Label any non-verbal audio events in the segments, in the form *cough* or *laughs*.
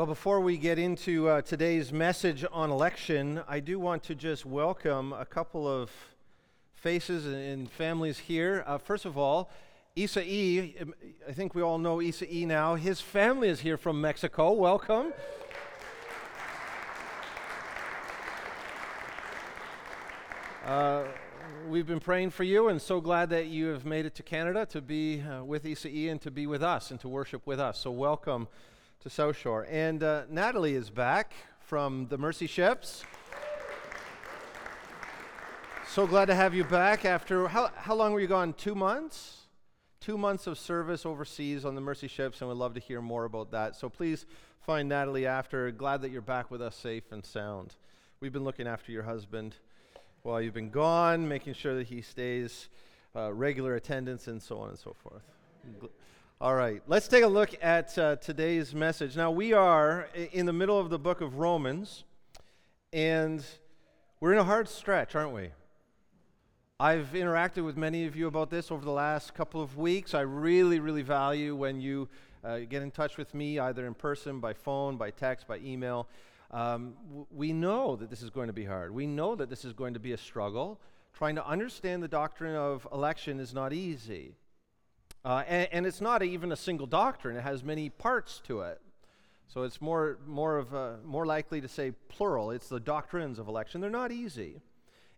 Well, before we get into uh, today's message on election, I do want to just welcome a couple of faces and, families here. Uh, first of all, Isa E, um, I think we all know Isa E now. His family is here from Mexico. Welcome. Uh, we've been praying for you and so glad that you have made it to Canada to be uh, with Isa E and to be with us and to worship with us. So, welcome to South Shore. And uh, Natalie is back from the Mercy Ships. So glad to have you back after how, how long were you gone? Two months? Two months of service overseas on the Mercy Ships, and we'd love to hear more about that. So please find Natalie after. Glad that you're back with us safe and sound. We've been looking after your husband while you've been gone, making sure that he stays uh, regular attendance and so on and so forth. All right, let's take a look at uh, today's message. Now, we are in the middle of the book of Romans, and we're in a hard stretch, aren't we? I've interacted with many of you about this over the last couple of weeks. I really, really value when you uh, get in touch with me, either in person, by phone, by text, by email. Um, w- we know that this is going to be hard. We know that this is going to be a struggle. Trying to understand the doctrine of election is not easy. Uh, and, and, it's not even a single doctrine, it has many parts to it. So it's more, more, of a, more likely to say plural. It's the doctrines of election. They're not easy.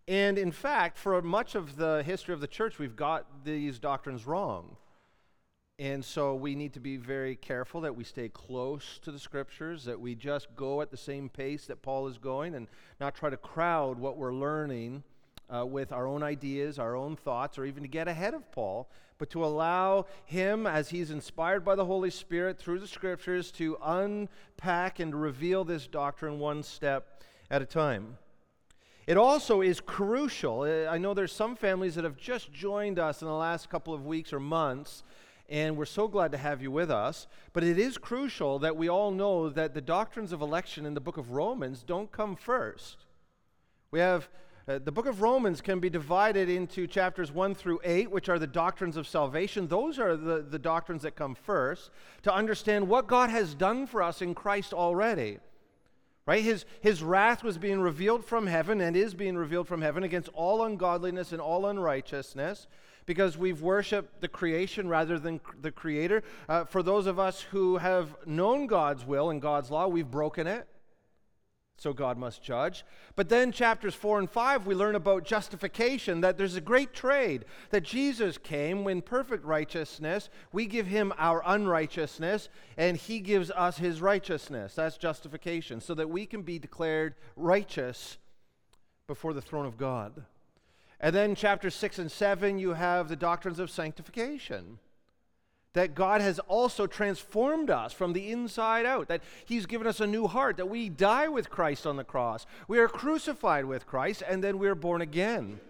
And in fact, for much of the history of the church, we've got these doctrines wrong. And so we need to be very careful that we stay close to the scriptures, that we just go at the same pace that Paul is going and not try to crowd what we're learning uh, with our own ideas, our own thoughts, or even to get ahead of Paul, but to allow him, as he's inspired by the Holy Spirit through the scriptures, to unpack and reveal this doctrine one step at a time. It also is crucial. Uh, I know there's some families that have just joined us in the last couple of weeks or months, and we're so glad to have you with us. But it is crucial that we all know that the doctrines of election in the book of Romans don't come first. We have uh, the book of Romans can be divided into chapters 1 through 8, which are the doctrines of salvation. Those are the, the doctrines that come first to understand what God has done for us in Christ already. Right? His, his wrath was being revealed from heaven and is being revealed from heaven against all ungodliness and all unrighteousness because we've worshiped the creation rather than the creator. Uh, for those of us who have known God's will and God's law, we've broken it so God must judge. But then, chapters 4 and 5, we learn about justification, that there's a great trade, that Jesus came when perfect righteousness, we give him our unrighteousness, and he gives us his righteousness. That's justification, so that we can be declared righteous before the throne of God. And then, chapters 6 and 7, you have the doctrines of sanctification that God has also transformed us from the inside out, that He's given us a new heart, that we die with Christ on the cross. We are crucified with Christ, and then we're born again.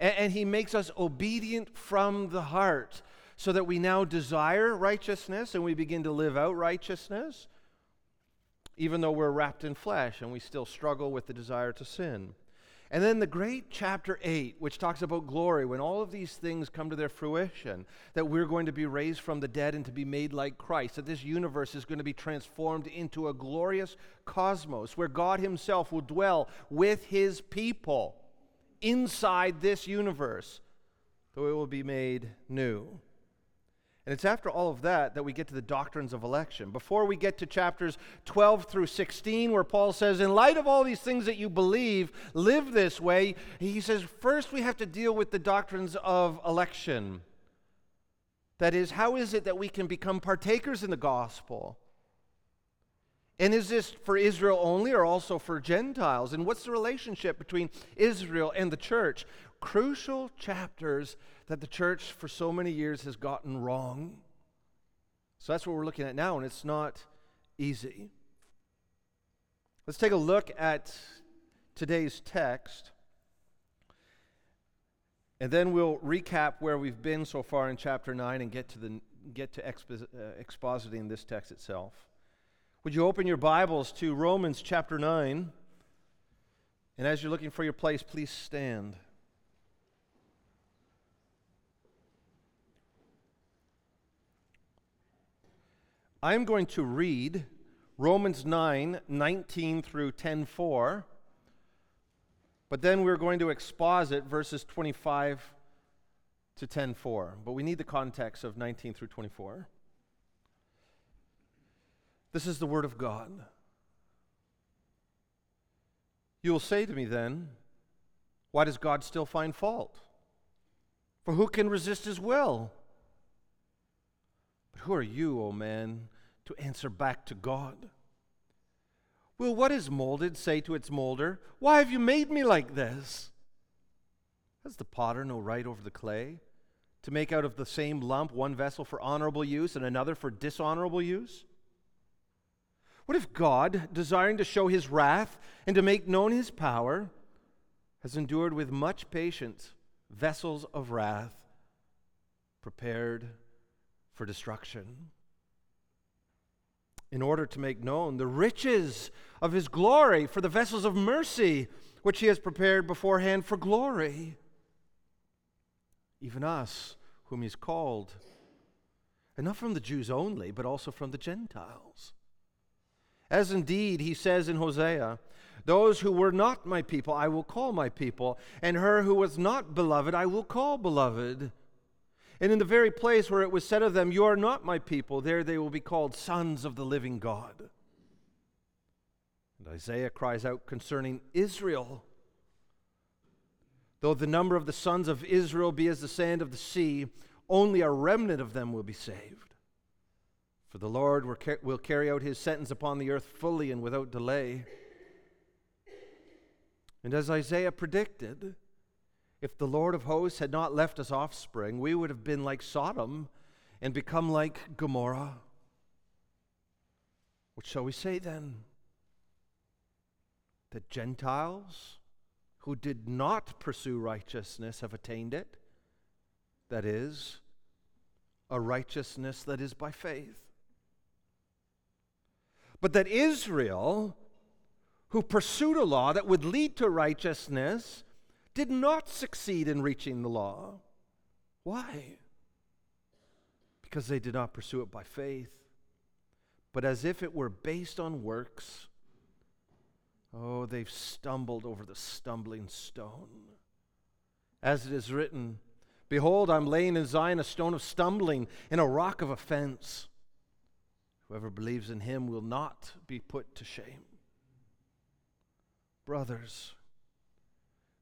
And, and He makes us obedient from the heart, so that we now desire righteousness and we begin to live out righteousness, even though we're wrapped in flesh and we still struggle with the desire to sin. And then the great chapter 8, which talks about glory, when all of these things come to their fruition, that we're going to be raised from the dead and to be made like Christ, that this universe is going to be transformed into a glorious cosmos where God Himself will dwell with His people inside this universe, though it will be made new. And it's after all of that that we get to the doctrines of election. Before we get to chapters 12 through 16, where Paul says, In light of all these things that you believe, live this way, he says, First we have to deal with the doctrines of election. That is, how is it that we can become partakers in the gospel? And is this for Israel only or also for Gentiles? And what's the relationship between Israel and the church? Crucial chapters that the church for so many years has gotten wrong. So that's what we're looking at now, and it's not easy. Let's take a look at today's text. And then we'll recap where we've been so far in chapter 9 and get to, the, get to expo- uh, expositing this text itself. Would you open your Bibles to Romans chapter 9? And as you're looking for your place, please stand. I'm going to read Romans 9 19 through 10 4. But then we're going to exposit verses 25 to 10 4. But we need the context of 19 through 24. This is the Word of God. You will say to me then, Why does God still find fault? For who can resist His will? But who are you, O oh man, to answer back to God? Will what is molded say to its molder, Why have you made me like this? Has the potter no right over the clay to make out of the same lump one vessel for honorable use and another for dishonorable use? What if God, desiring to show his wrath and to make known his power, has endured with much patience vessels of wrath prepared for destruction? In order to make known the riches of his glory for the vessels of mercy which he has prepared beforehand for glory. Even us, whom he's called, and not from the Jews only, but also from the Gentiles. As indeed he says in Hosea, Those who were not my people I will call my people, and her who was not beloved I will call beloved. And in the very place where it was said of them, You are not my people, there they will be called sons of the living God. And Isaiah cries out concerning Israel Though the number of the sons of Israel be as the sand of the sea, only a remnant of them will be saved. For the Lord will carry out his sentence upon the earth fully and without delay. And as Isaiah predicted, if the Lord of hosts had not left us offspring, we would have been like Sodom and become like Gomorrah. What shall we say then? That Gentiles who did not pursue righteousness have attained it? That is, a righteousness that is by faith. But that Israel, who pursued a law that would lead to righteousness, did not succeed in reaching the law. Why? Because they did not pursue it by faith, but as if it were based on works. Oh, they've stumbled over the stumbling stone. As it is written, Behold, I'm laying in Zion a stone of stumbling and a rock of offense. Whoever believes in him will not be put to shame. Brothers,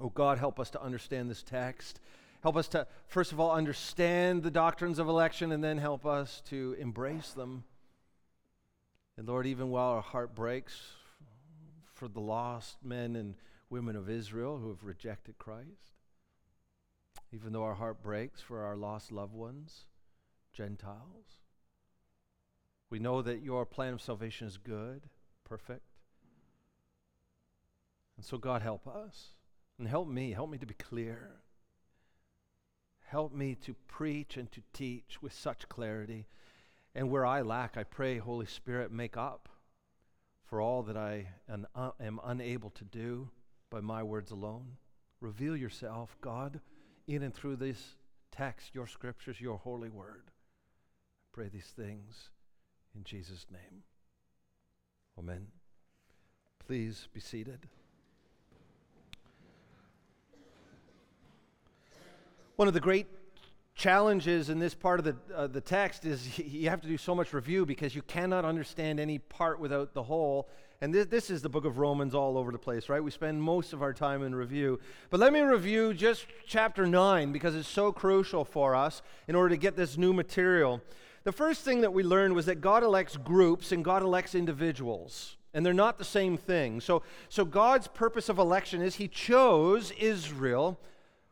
Oh God, help us to understand this text. Help us to, first of all, understand the doctrines of election and then help us to embrace them. And Lord, even while our heart breaks for the lost men and women of Israel who have rejected Christ, even though our heart breaks for our lost loved ones, Gentiles, we know that your plan of salvation is good, perfect. And so, God, help us. And help me, help me to be clear. Help me to preach and to teach with such clarity. And where I lack, I pray, Holy Spirit, make up for all that I am, uh, am unable to do by my words alone. Reveal yourself, God, in and through this text, your scriptures, your holy word. I pray these things in Jesus' name. Amen. Please be seated. One of the great challenges in this part of the, uh, the text is *laughs* you have to do so much review because you cannot understand any part without the whole. And this, this is the book of Romans all over the place, right? We spend most of our time in review. But let me review just chapter 9 because it's so crucial for us in order to get this new material. The first thing that we learned was that God elects groups and God elects individuals. And they're not the same thing. So, so God's purpose of election is He chose Israel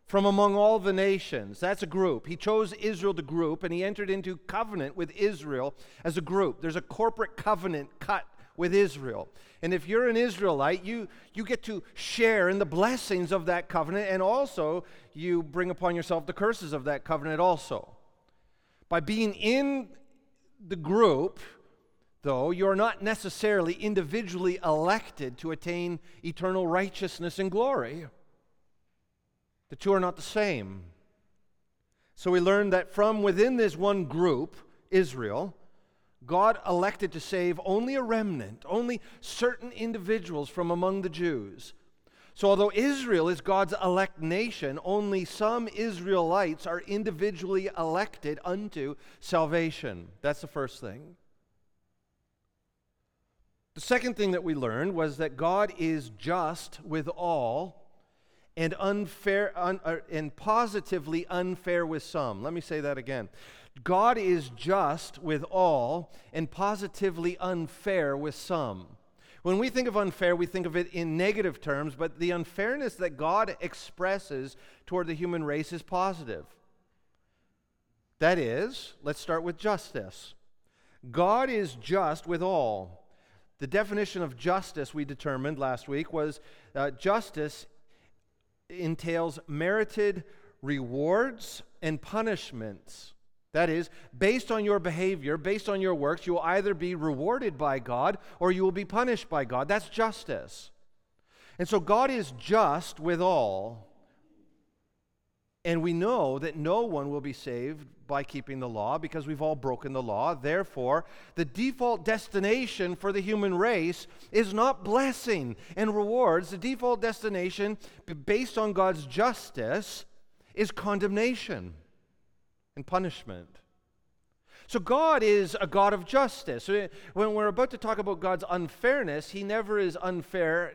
from among all the nations. That's a group. He chose Israel to group, and he entered into covenant with Israel as a group. There's a corporate covenant cut with Israel. And if you're an Israelite, you, you get to share in the blessings of that covenant, and also you bring upon yourself the curses of that covenant also. By being in the group, though, you're not necessarily individually elected to attain eternal righteousness and glory. The two are not the same. So we learn that from within this one group, Israel, God elected to save only a remnant, only certain individuals from among the Jews. So, although Israel is God's elect nation, only some Israelites are individually elected unto salvation. That's the first thing. The second thing that we learned was that God is just with all and unfair un, uh, and positively unfair with some. Let me say that again. God is just with all and positively unfair with some. When we think of unfair, we think of it in negative terms, but the unfairness that God expresses toward the human race is positive. That is, let's start with justice. God is just with all. The definition of justice we determined last week was uh, justice entails merited rewards and punishments. That is, based on your behavior, based on your works, you will either be rewarded by God or you will be punished by God. That's justice. And so God is just with all. And we know that no one will be saved by keeping the law because we've all broken the law. Therefore, the default destination for the human race is not blessing and rewards. The default destination, based on God's justice, is condemnation and punishment. So, God is a God of justice. Eh, when we're about to talk about God's unfairness, He never is unfair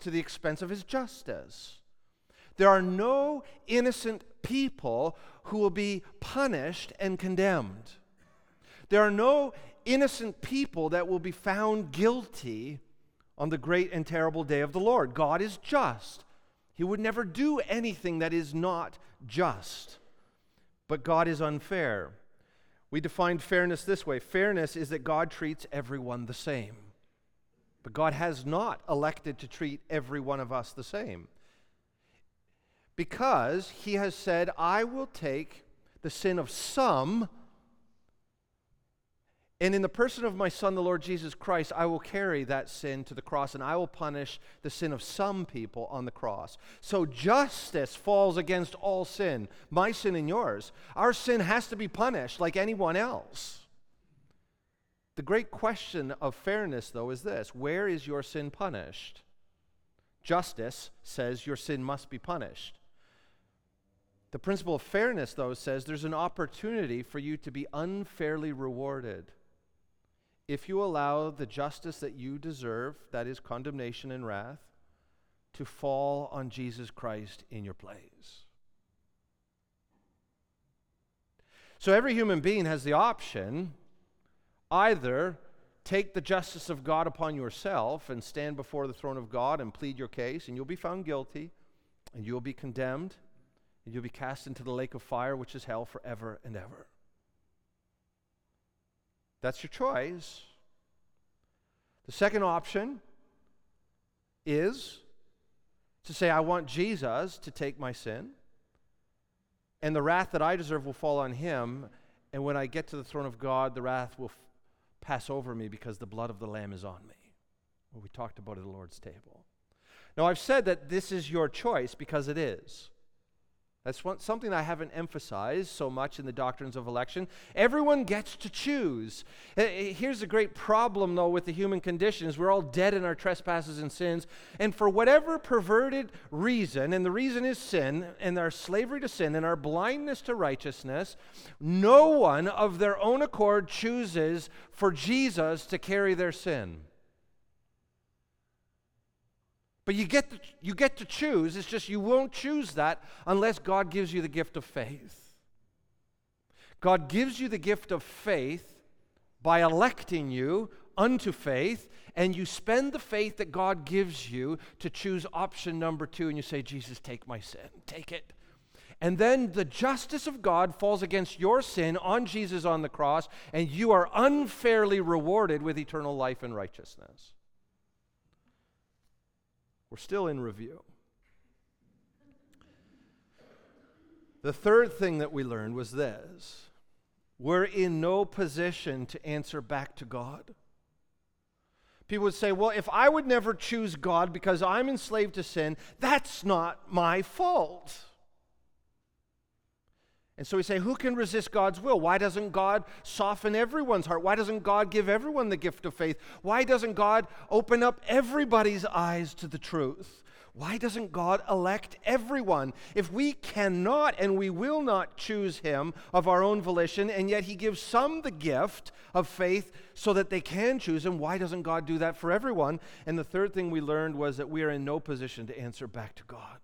to the expense of His justice. There are no innocent people who will be punished and condemned. There are no innocent people that will be found guilty on the great and terrible day of the Lord. God is just. He would never do anything that is not just. But God is unfair. We define fairness this way fairness is that God treats everyone the same. But God has not elected to treat every one of us the same because he has said, I will take the sin of some, and in the person of my Son, the Lord Jesus Christ, I will carry that sin to the cross, and I will punish the sin of some people on the cross. So justice falls against all sin, my sin and yours. Our sin has to be punished like anyone else. The great question of fairness, though, is this where is your sin punished? Justice says your sin must be punished. The principle of fairness, though, says there's an opportunity for you to be unfairly rewarded if you allow the justice that you deserve, that is condemnation and wrath, to fall on Jesus Christ in your place. So every human being has the option either take the justice of God upon yourself and stand before the throne of God and plead your case, and you'll be found guilty and you'll be condemned and you'll be cast into the lake of fire, which is hell forever and ever. That's your choice. The second option is to say, I want Jesus to take my sin, and the wrath that I deserve will fall on him, and when I get to the throne of God, the wrath will f- pass over me because the blood of the Lamb is on me. What we talked about at the Lord's table. Now, I've said that this is your choice because it is. That's one, something I haven't emphasized so much in the doctrines of election. Everyone gets to choose. Here's a great problem, though, with the human condition is we're all dead in our trespasses and sins. And for whatever perverted reason, and the reason is sin, and our slavery to sin, and our blindness to righteousness, no one of their own accord chooses for Jesus to carry their sin. But you get, to, you get to choose. It's just you won't choose that unless God gives you the gift of faith. God gives you the gift of faith by electing you unto faith, and you spend the faith that God gives you to choose option number two, and you say, Jesus, take my sin, take it. And then the justice of God falls against your sin on Jesus on the cross, and you are unfairly rewarded with eternal life and righteousness. We're still in review. The third thing that we learned was this we're in no position to answer back to God. People would say, well, if I would never choose God because I'm enslaved to sin, that's not my fault. And so we say, who can resist God's will? Why doesn't God soften everyone's heart? Why doesn't God give everyone the gift of faith? Why doesn't God open up everybody's eyes to the truth? Why doesn't God elect everyone? If we cannot and we will not choose Him of our own volition, and yet He gives some the gift of faith so that they can choose Him, why doesn't God do that for everyone? And the third thing we learned was that we are in no position to answer back to God.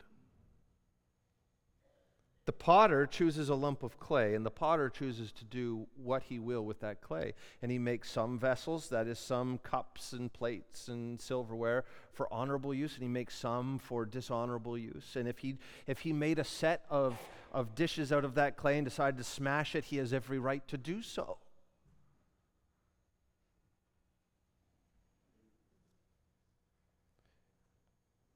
The potter chooses a lump of clay, and the potter chooses to do what he will with that clay. And he makes some vessels, that is, some cups and plates and silverware, for honorable use, and he makes some for dishonorable use. And if he, if he made a set of, of dishes out of that clay and decided to smash it, he has every right to do so.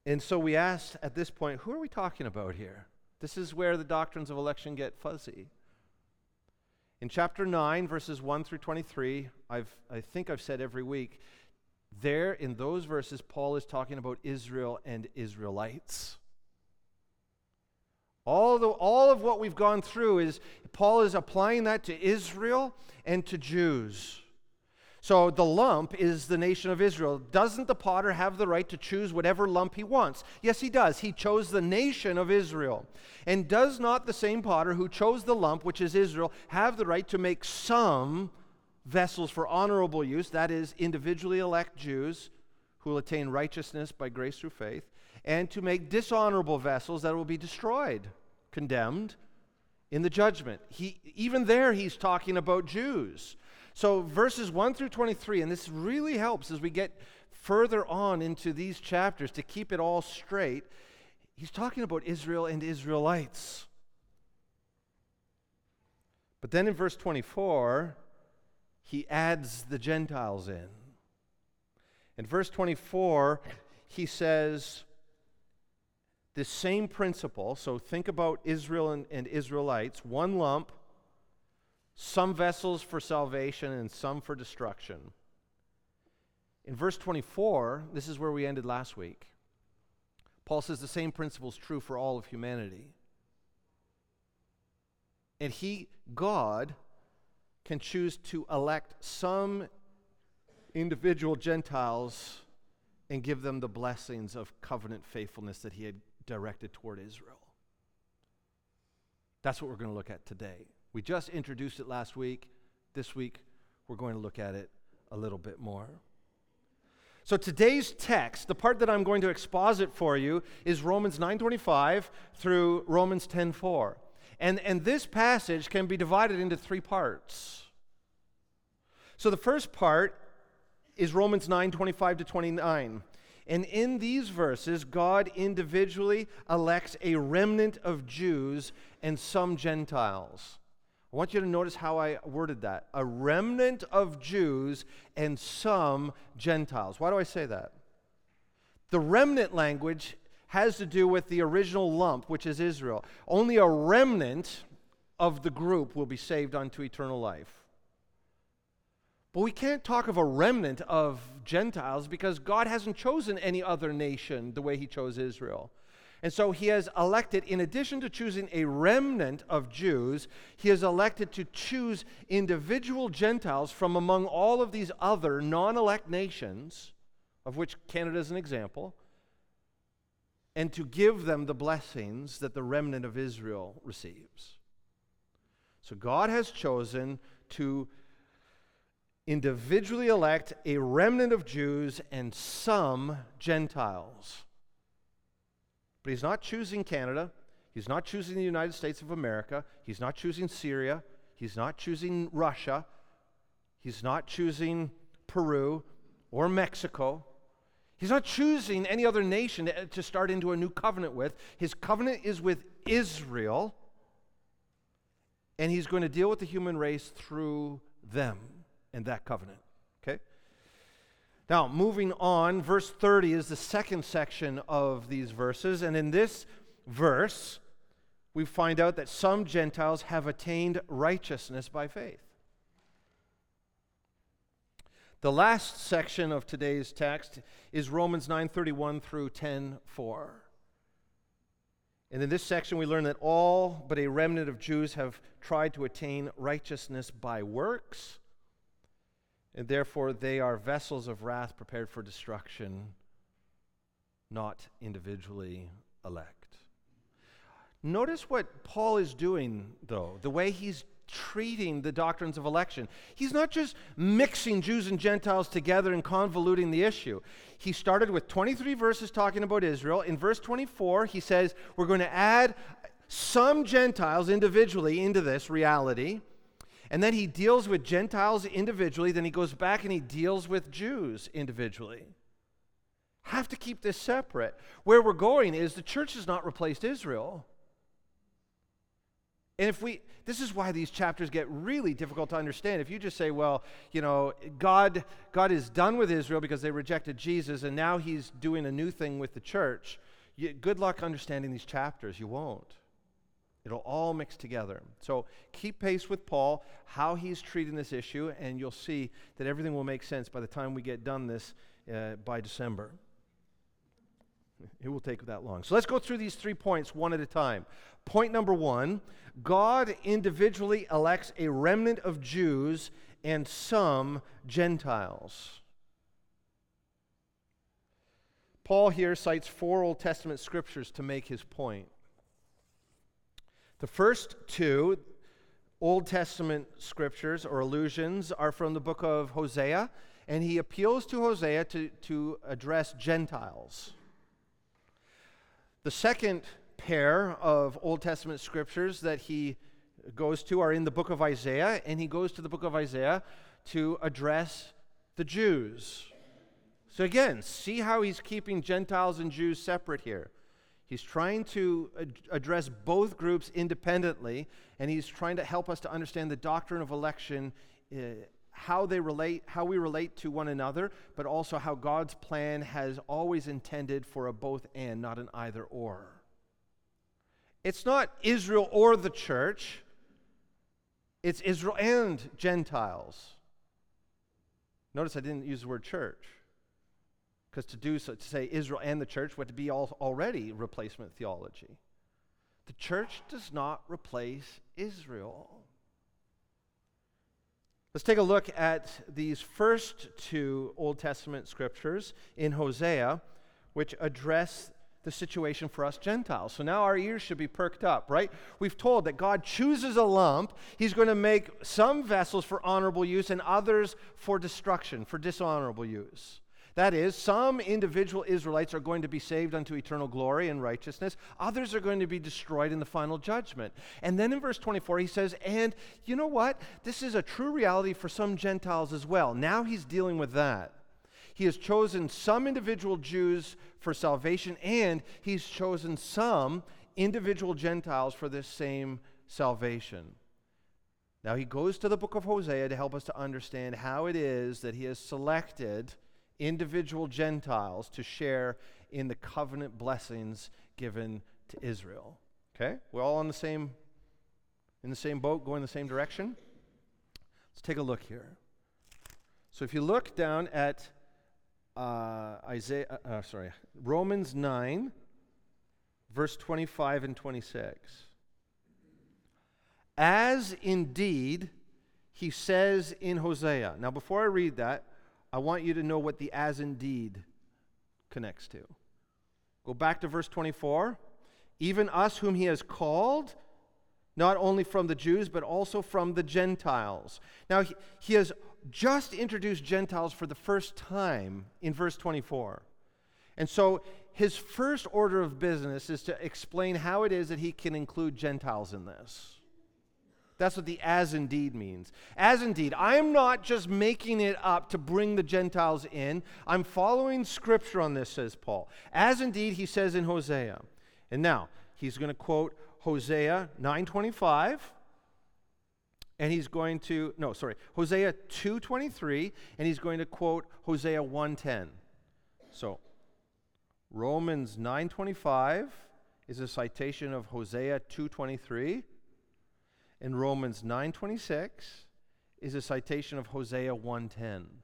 And so we asked at this point, who are we talking about here? This is where the doctrines of election get fuzzy. In chapter 9, verses 1 through 23, I've, I think I've said every week, there in those verses, Paul is talking about Israel and Israelites. All, the, all of what we've gone through is Paul is applying that to Israel and to Jews. So the lump is the nation of Israel. Doesn't the potter have the right to choose whatever lump he wants? Yes, he does. He chose the nation of Israel. And does not the same potter who chose the lump, which is Israel, have the right to make some vessels for honorable use, that is, individually elect Jews who will attain righteousness by grace through faith, and to make dishonorable vessels that will be destroyed, condemned in the judgment? He, even there, he's talking about Jews. So, verses 1 through 23, and this really helps as we get further on into these chapters to keep it all straight. He's talking about Israel and Israelites. But then in verse 24, he adds the Gentiles in. In verse 24, he says the same principle. So think about Israel and, and Israelites, one lump some vessels for salvation and some for destruction. In verse 24, this is where we ended last week. Paul says the same principle is true for all of humanity. And he, God, can choose to elect some individual Gentiles and give them the blessings of covenant faithfulness that he had directed toward Israel. That's what we're going to look at today. We just introduced it last week. This week, we're going to look at it a little bit more. So today's text, the part that I'm going to exposit for you is Romans 9:25 through Romans 10:4. And and this passage can be divided into three parts. So the first part is Romans 9:25 to 29. And in these verses, God individually elects a remnant of Jews and some Gentiles. I want you to notice how I worded that a remnant of Jews and some Gentiles. Why do I say that? The remnant language has to do with the original lump, which is Israel. Only a remnant of the group will be saved unto eternal life. But we can't talk of a remnant of Gentiles because God hasn't chosen any other nation the way He chose Israel. And so he has elected, in addition to choosing a remnant of Jews, he has elected to choose individual Gentiles from among all of these other non elect nations, of which Canada is an example, and to give them the blessings that the remnant of Israel receives. So God has chosen to individually elect a remnant of Jews and some Gentiles. But he's not choosing Canada. He's not choosing the United States of America. He's not choosing Syria. He's not choosing Russia. He's not choosing Peru or Mexico. He's not choosing any other nation to start into a new covenant with. His covenant is with Israel, and he's going to deal with the human race through them and that covenant. Okay? Now, moving on, verse 30 is the second section of these verses, and in this verse, we find out that some Gentiles have attained righteousness by faith. The last section of today's text is Romans 9:31 through 10:4. And in this section we learn that all but a remnant of Jews have tried to attain righteousness by works, and therefore they are vessels of wrath prepared for destruction, not individually elect. Notice what Paul is doing, though, the way he's treating the doctrines of election. He's not just mixing Jews and Gentiles together and convoluting the issue. He started with 23 verses talking about Israel. In verse 24, he says, We're going to add some Gentiles individually into this reality. And then he deals with Gentiles individually. Then he goes back and he deals with Jews individually. Have to keep this separate. Where we're going is the church has not replaced Israel. And if we, this is why these chapters get really difficult to understand. If you just say, well, you know, God, God is done with Israel because they rejected Jesus, and now he's doing a new thing with the church, you, good luck understanding these chapters. You won't. It'll all mix together. So keep pace with Paul, how he's treating this issue, and you'll see that everything will make sense by the time we get done this uh, by December. It will take that long. So let's go through these three points one at a time. Point number one God individually elects a remnant of Jews and some Gentiles. Paul here cites four Old Testament scriptures to make his point. The first two Old Testament scriptures or allusions are from the book of Hosea, and he appeals to Hosea to, to address Gentiles. The second pair of Old Testament scriptures that he goes to are in the book of Isaiah, and he goes to the book of Isaiah to address the Jews. So again, see how he's keeping Gentiles and Jews separate here. He's trying to ad- address both groups independently, and he's trying to help us to understand the doctrine of election, uh, how they relate, how we relate to one another, but also how God's plan has always intended for a both and, not an either or. It's not Israel or the church, it's Israel and Gentiles. Notice I didn't use the word church. Because to do so, to say Israel and the church would be already replacement theology. The church does not replace Israel. Let's take a look at these first two Old Testament scriptures in Hosea, which address the situation for us Gentiles. So now our ears should be perked up, right? We've told that God chooses a lump. He's going to make some vessels for honorable use and others for destruction, for dishonorable use. That is, some individual Israelites are going to be saved unto eternal glory and righteousness. Others are going to be destroyed in the final judgment. And then in verse 24, he says, And you know what? This is a true reality for some Gentiles as well. Now he's dealing with that. He has chosen some individual Jews for salvation, and he's chosen some individual Gentiles for this same salvation. Now, he goes to the book of Hosea to help us to understand how it is that he has selected individual Gentiles to share in the covenant blessings given to Israel. Okay? We're all on the same in the same boat, going the same direction? Let's take a look here. So if you look down at uh, Isaiah, uh, uh, sorry, Romans 9, verse 25 and 26. As indeed he says in Hosea. Now, before I read that, I want you to know what the as indeed connects to. Go back to verse 24. Even us whom he has called, not only from the Jews, but also from the Gentiles. Now, he, he has just introduced Gentiles for the first time in verse 24. And so his first order of business is to explain how it is that he can include Gentiles in this. That's what the as indeed means. As indeed, I am not just making it up to bring the Gentiles in. I'm following scripture on this, says Paul. As indeed, he says in Hosea. And now, he's going to quote Hosea 9:25 and he's going to no, sorry, Hosea 2:23 and he's going to quote Hosea 1:10. So, Romans 9:25 is a citation of Hosea 2:23 and Romans 9:26 is a citation of Hosea 1:10.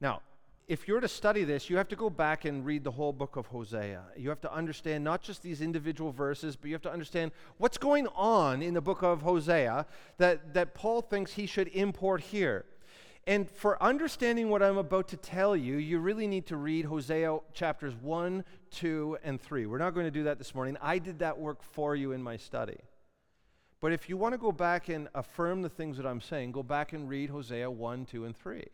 Now, if you're to study this, you have to go back and read the whole book of Hosea. You have to understand not just these individual verses, but you have to understand what's going on in the book of Hosea that, that Paul thinks he should import here. And for understanding what I'm about to tell you, you really need to read Hosea chapters 1, 2, and 3. We're not going to do that this morning. I did that work for you in my study. But if you want to go back and affirm the things that I'm saying, go back and read Hosea 1, 2, and 3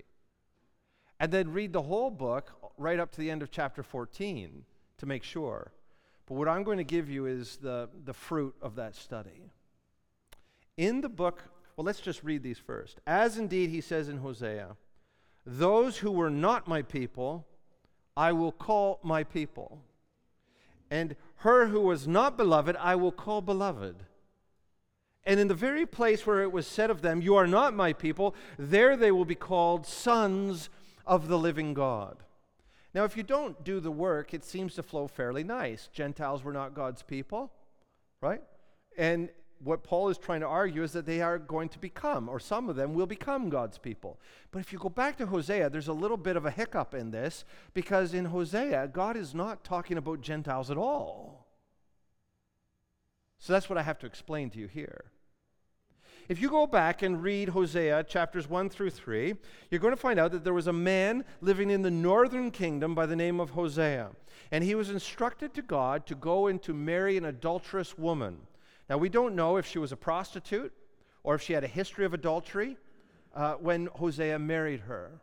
and then read the whole book right up to the end of chapter 14 to make sure. But what I'm going to give you is the, the fruit of that study. In the book, well, let's just read these first. As indeed he says in Hosea, those who were not my people, I will call my people. And her who was not beloved, I will call beloved. And in the very place where it was said of them, You are not my people, there they will be called sons of the living God. Now, if you don't do the work, it seems to flow fairly nice. Gentiles were not God's people, right? And what Paul is trying to argue is that they are going to become, or some of them will become God's people. But if you go back to Hosea, there's a little bit of a hiccup in this because in Hosea, God is not talking about Gentiles at all. So that's what I have to explain to you here. If you go back and read Hosea chapters 1 through 3, you're going to find out that there was a man living in the northern kingdom by the name of Hosea. And he was instructed to God to go and to marry an adulterous woman. Now, we don't know if she was a prostitute or if she had a history of adultery uh, when Hosea married her.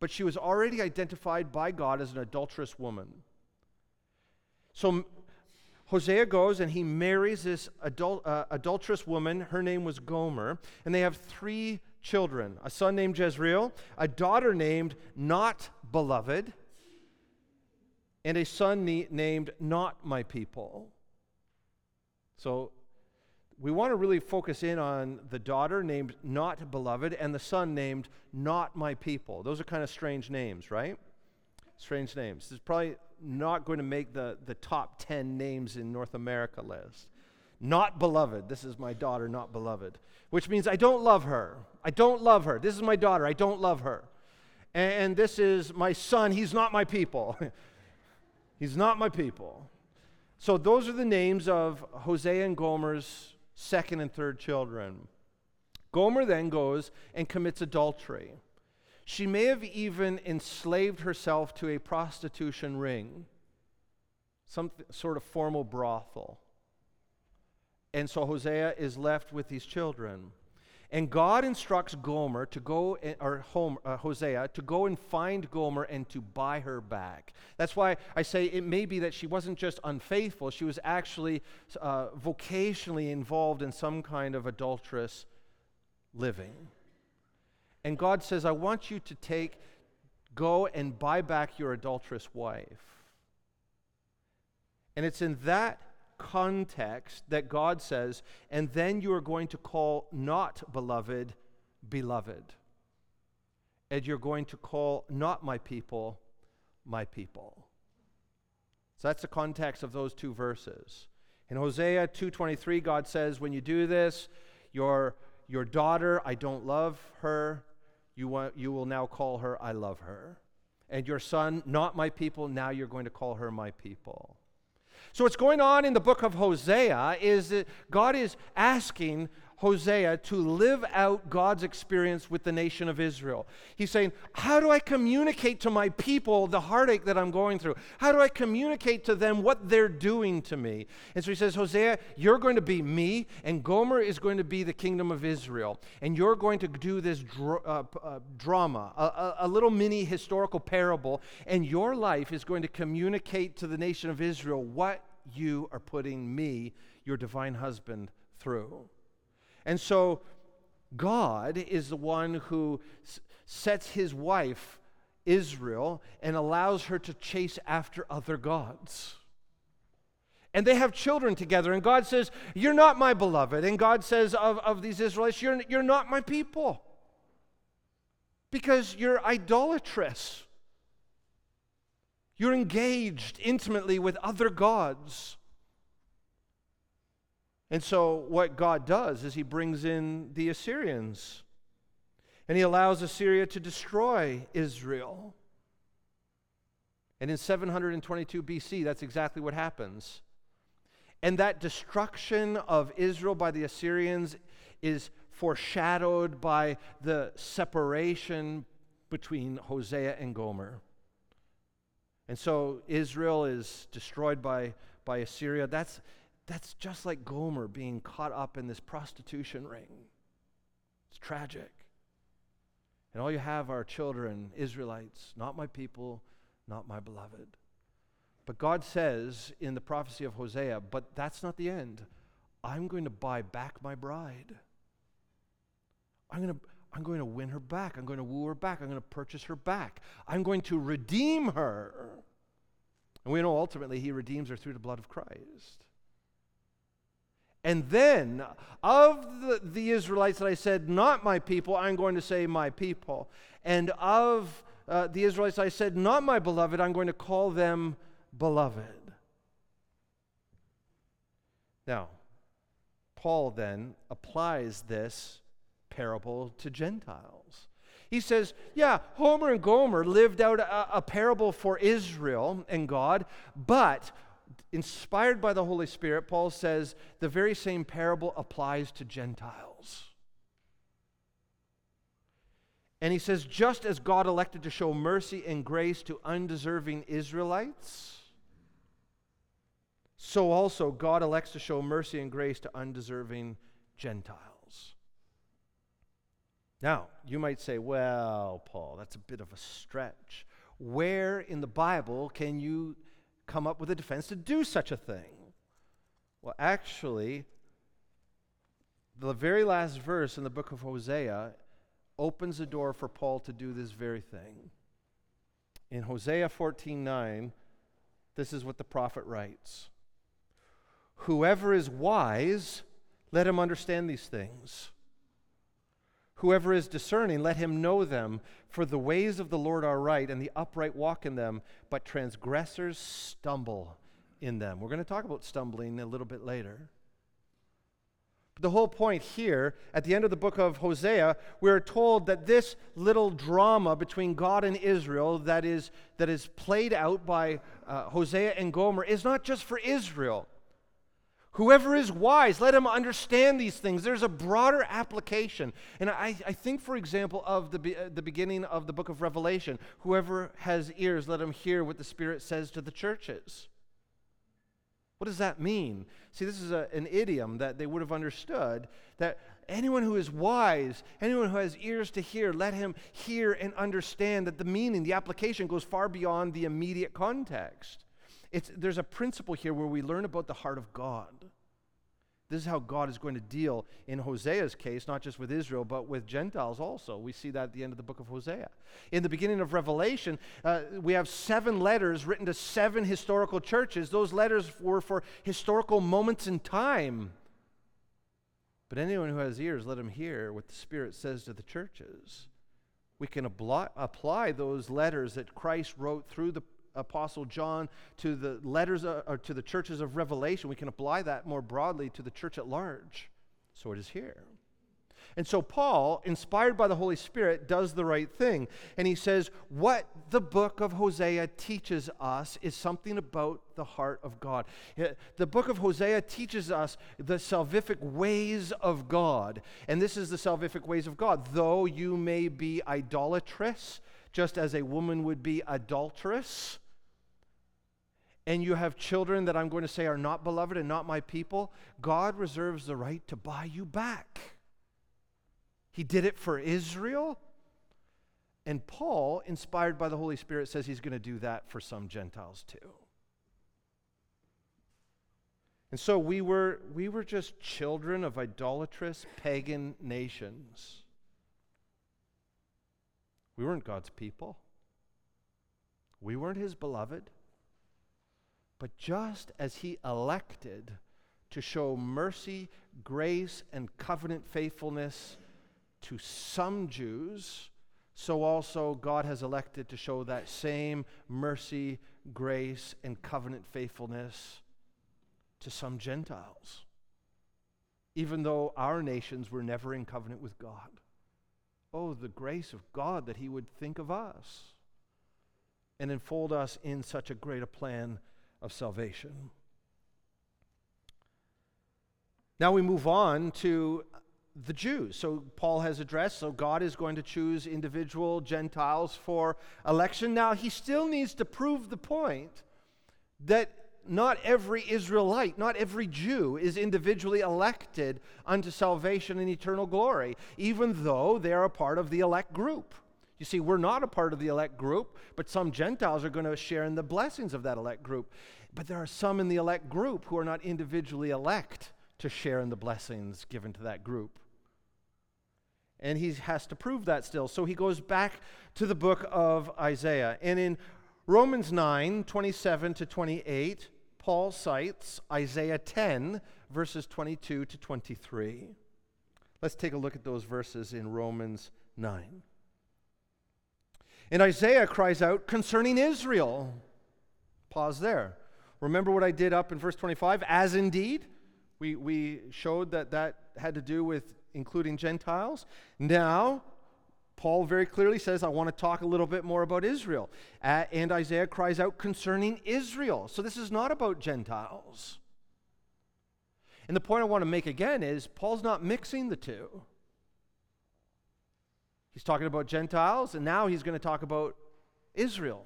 But she was already identified by God as an adulterous woman. So Hosea goes and he marries this adul- uh, adulterous woman. Her name was Gomer. And they have three children a son named Jezreel, a daughter named Not Beloved, and a son ne- named Not My People. So we want to really focus in on the daughter named Not Beloved and the son named Not My People. Those are kind of strange names, right? Strange names. This is probably not going to make the, the top 10 names in North America list. Not beloved. This is my daughter, not beloved. Which means I don't love her. I don't love her. This is my daughter. I don't love her. And this is my son. He's not my people. *laughs* He's not my people. So those are the names of Hosea and Gomer's second and third children. Gomer then goes and commits adultery. She may have even enslaved herself to a prostitution ring, some sort of formal brothel. And so Hosea is left with these children. And God instructs Gomer to go, or uh, Hosea, to go and find Gomer and to buy her back. That's why I say it may be that she wasn't just unfaithful, she was actually uh, vocationally involved in some kind of adulterous living. And God says, I want you to take, go and buy back your adulterous wife. And it's in that context that God says, and then you are going to call not beloved, beloved. And you're going to call not my people, my people. So that's the context of those two verses. In Hosea 2:23 God says when you do this your your daughter I don't love her you, want, you will now call her, I love her. And your son, not my people, now you're going to call her my people. So, what's going on in the book of Hosea is that God is asking Hosea to live out God's experience with the nation of Israel. He's saying, How do I communicate to my people the heartache that I'm going through? How do I communicate to them what they're doing to me? And so he says, Hosea, you're going to be me, and Gomer is going to be the kingdom of Israel. And you're going to do this dr- uh, uh, drama, a, a, a little mini historical parable, and your life is going to communicate to the nation of Israel what you are putting me, your divine husband, through. And so God is the one who s- sets his wife, Israel, and allows her to chase after other gods. And they have children together, and God says, You're not my beloved. And God says of, of these Israelites, you're, you're not my people because you're idolatrous. You're engaged intimately with other gods. And so, what God does is He brings in the Assyrians and He allows Assyria to destroy Israel. And in 722 BC, that's exactly what happens. And that destruction of Israel by the Assyrians is foreshadowed by the separation between Hosea and Gomer. And so Israel is destroyed by, by Assyria. That's, that's just like Gomer being caught up in this prostitution ring. It's tragic. And all you have are children, Israelites, not my people, not my beloved. But God says in the prophecy of Hosea, but that's not the end. I'm going to buy back my bride. I'm going to, I'm going to win her back. I'm going to woo her back. I'm going to purchase her back. I'm going to redeem her. And we know ultimately he redeems her through the blood of Christ. And then, of the, the, Israelites that I said, not my people, I'm going to say my people. And of uh, the Israelites I said, not my beloved, I'm going to call them beloved. Now, Paul then applies this parable to Gentiles. He says, yeah, Homer and Gomer lived out a, a, parable for Israel and God, but inspired by the Holy Spirit, Paul says the very same parable applies to Gentiles. And he says, just as God elected to show mercy and grace to undeserving Israelites, so also God elects to show mercy and grace to undeserving Gentiles. Now, you might say, well, Paul, that's a bit of a stretch. Where in the Bible can you come up with a defense to do such a thing? Well, actually, the very last verse in the book of Hosea opens the door for Paul to do this very thing. In Hosea 14:9, this is what the prophet writes. Whoever is wise, let him understand these things. Whoever is discerning, let him know them, for the ways of the Lord are right, and the upright walk in them, but transgressors stumble in them. We're going to talk about stumbling a little bit later. But the whole point here, at the end of the book of Hosea, we're told that this little drama between God and Israel that is, that is played out by uh, Hosea and Gomer is not just for Israel. Whoever is wise, let him understand these things. There's a broader application. And I, I think, for example, of the, be, uh, the beginning of the book of Revelation whoever has ears, let him hear what the Spirit says to the churches. What does that mean? See, this is a, an idiom that they would have understood that anyone who is wise, anyone who has ears to hear, let him hear and understand that the meaning, the application goes far beyond the immediate context. It's, there's a principle here where we learn about the heart of God. This is how God is going to deal in Hosea's case, not just with Israel, but with Gentiles also. We see that at the end of the book of Hosea. In the beginning of Revelation, uh, we have seven letters written to seven historical churches. Those letters were for historical moments in time. But anyone who has ears, let him hear what the Spirit says to the churches. We can apply those letters that Christ wrote through the Apostle John to the letters uh, or to the churches of Revelation, we can apply that more broadly to the church at large. So it is here. And so, Paul, inspired by the Holy Spirit, does the right thing. And he says, What the book of Hosea teaches us is something about the heart of God. The book of Hosea teaches us the salvific ways of God. And this is the salvific ways of God. Though you may be idolatrous, just as a woman would be adulterous, and you have children that I'm going to say are not beloved and not my people, God reserves the right to buy you back. He did it for Israel. And Paul, inspired by the Holy Spirit, says he's going to do that for some Gentiles too. And so we were, we were just children of idolatrous pagan nations. We weren't God's people. We weren't his beloved. But just as he elected to show mercy, grace, and covenant faithfulness to some Jews, so also God has elected to show that same mercy, grace, and covenant faithfulness to some Gentiles, even though our nations were never in covenant with God. Oh, the grace of God that He would think of us and enfold us in such a great a plan of salvation. Now we move on to the Jews. So Paul has addressed, so God is going to choose individual Gentiles for election. Now he still needs to prove the point that not every Israelite, not every Jew is individually elected unto salvation and eternal glory, even though they are a part of the elect group. You see, we're not a part of the elect group, but some Gentiles are going to share in the blessings of that elect group. But there are some in the elect group who are not individually elect to share in the blessings given to that group. And he has to prove that still. So he goes back to the book of Isaiah. And in Romans 9 27 to 28, Paul cites Isaiah 10, verses 22 to 23. Let's take a look at those verses in Romans 9. And Isaiah cries out concerning Israel. Pause there. Remember what I did up in verse 25? As indeed, we, we showed that that had to do with including Gentiles. Now, Paul very clearly says, I want to talk a little bit more about Israel. Uh, and Isaiah cries out concerning Israel. So this is not about Gentiles. And the point I want to make again is Paul's not mixing the two. He's talking about Gentiles, and now he's going to talk about Israel.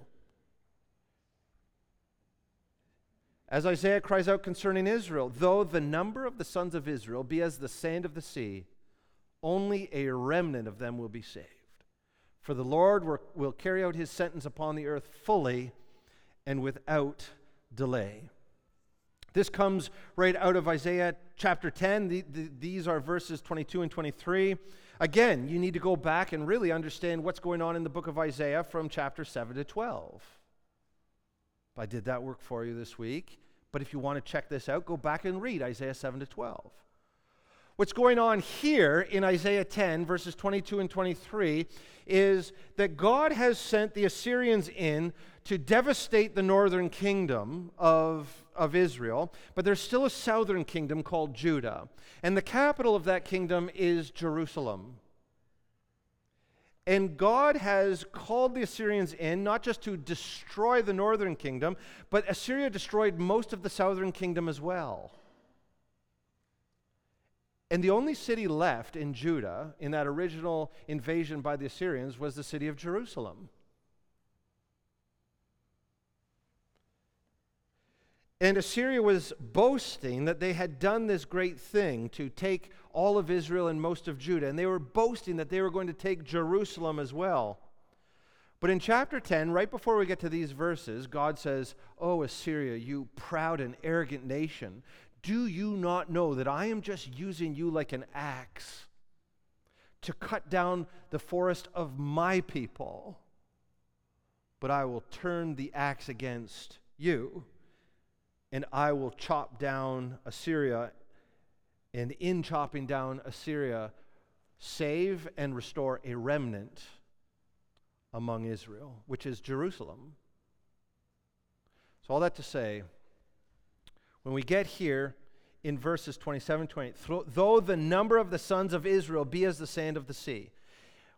As Isaiah cries out concerning Israel, though the number of the sons of Israel be as the sand of the sea, only a remnant of them will be saved. For the Lord will carry out his sentence upon the earth fully and without delay. This comes right out of Isaiah chapter 10. The, the, these are verses 22 and 23. Again, you need to go back and really understand what's going on in the book of Isaiah from chapter 7 to 12. I did that work for you this week. But if you want to check this out, go back and read Isaiah 7 to 12. What's going on here in Isaiah 10, verses 22 and 23, is that God has sent the Assyrians in to devastate the northern kingdom of, of Israel, but there's still a southern kingdom called Judah. And the capital of that kingdom is Jerusalem. And God has called the Assyrians in not just to destroy the northern kingdom, but Assyria destroyed most of the southern kingdom as well. And the only city left in Judah in that original invasion by the Assyrians was the city of Jerusalem. And Assyria was boasting that they had done this great thing to take all of Israel and most of Judah. And they were boasting that they were going to take Jerusalem as well. But in chapter 10, right before we get to these verses, God says, Oh, Assyria, you proud and arrogant nation, do you not know that I am just using you like an axe to cut down the forest of my people? But I will turn the axe against you and I will chop down Assyria, and in chopping down Assyria, save and restore a remnant among Israel, which is Jerusalem. So, all that to say, when we get here in verses 27 28. Though the number of the sons of Israel be as the sand of the sea.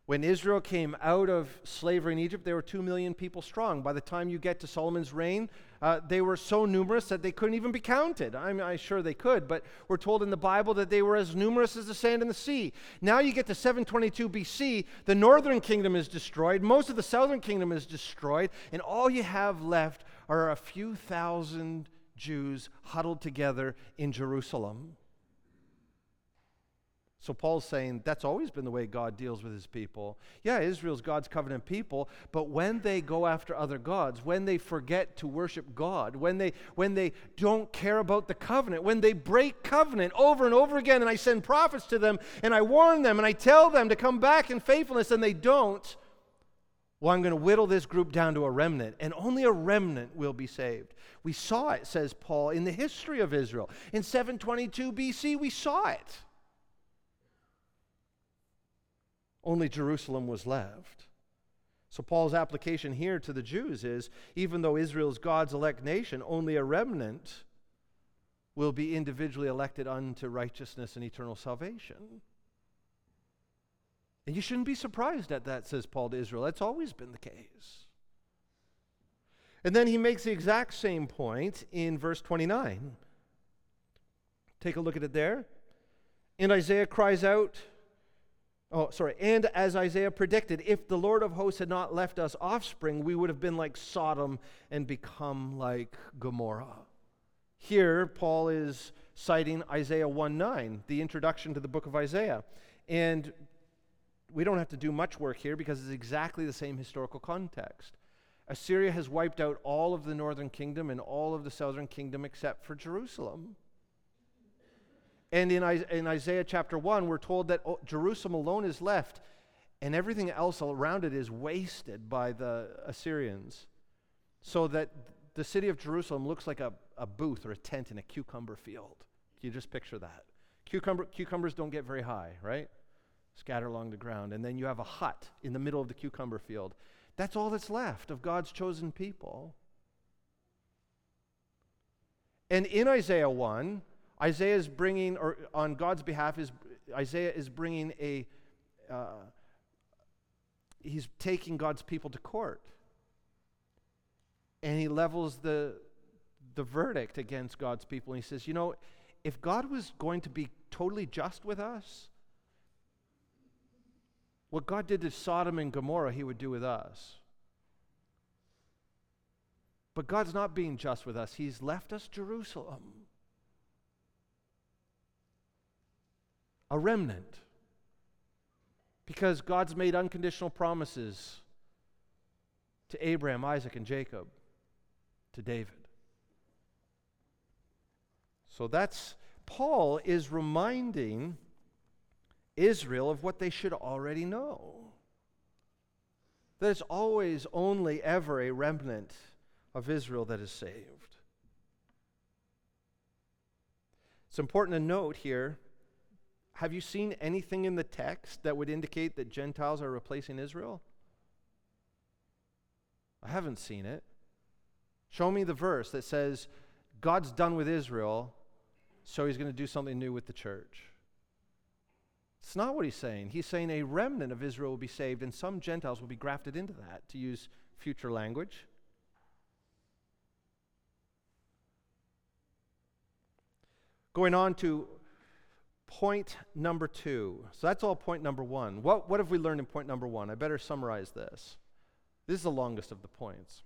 When Israel came out of slavery in Egypt, there were two million people strong. By the time you get to Solomon's reign, uh, they were so numerous that they couldn't even be counted. I'm, I'm sure they could, but we're told in the Bible that they were as numerous as the sand in the sea. Now you get to 722 BC, the northern kingdom is destroyed, most of the southern kingdom is destroyed, and all you have left are a few thousand Jews huddled together in Jerusalem. So Paul's saying that's always been the way God deals with his people. Yeah, Israel's God's covenant people, but when they go after other gods, when they forget to worship God, when they when they don't care about the covenant, when they break covenant over and over again and I send prophets to them and I warn them and I tell them to come back in faithfulness and they don't, well, I'm going to whittle this group down to a remnant, and only a remnant will be saved. We saw it, says Paul, in the history of Israel. In 722 BC, we saw it. Only Jerusalem was left. So, Paul's application here to the Jews is even though Israel's God's elect nation, only a remnant will be individually elected unto righteousness and eternal salvation. And you shouldn't be surprised at that, says Paul to Israel. That's always been the case. And then he makes the exact same point in verse 29. Take a look at it there. And Isaiah cries out, Oh, sorry. And as Isaiah predicted, if the Lord of hosts had not left us offspring, we would have been like Sodom and become like Gomorrah. Here, Paul is citing Isaiah 1 9, the introduction to the book of Isaiah. And we don't have to do much work here because it's exactly the same historical context. Assyria has wiped out all of the northern kingdom and all of the southern kingdom except for Jerusalem. And in, in Isaiah chapter 1, we're told that oh, Jerusalem alone is left, and everything else around it is wasted by the Assyrians. So that the city of Jerusalem looks like a, a booth or a tent in a cucumber field. Can you just picture that? Cucumber, cucumbers don't get very high, right? Scatter along the ground. And then you have a hut in the middle of the cucumber field. That's all that's left of God's chosen people. And in Isaiah 1, Isaiah is bringing, or on God's behalf, is Isaiah is bringing a, uh, he's taking God's people to court. And he levels the, the verdict against God's people. And he says, you know, if God was going to be totally just with us, what God did to Sodom and Gomorrah, he would do with us. But God's not being just with us. He's left us Jerusalem. A remnant. Because God's made unconditional promises to Abraham, Isaac, and Jacob, to David. So that's, Paul is reminding Israel of what they should already know. That it's always only ever a remnant of Israel that is saved. It's important to note here have you seen anything in the text that would indicate that Gentiles are replacing Israel? I haven't seen it. Show me the verse that says God's done with Israel, so he's going to do something new with the church. It's not what he's saying. He's saying a remnant of Israel will be saved, and some Gentiles will be grafted into that, to use future language. Going on to Point number two. So that's all point number one. What, what have we learned in point number one? I better summarize this. This is the longest of the points.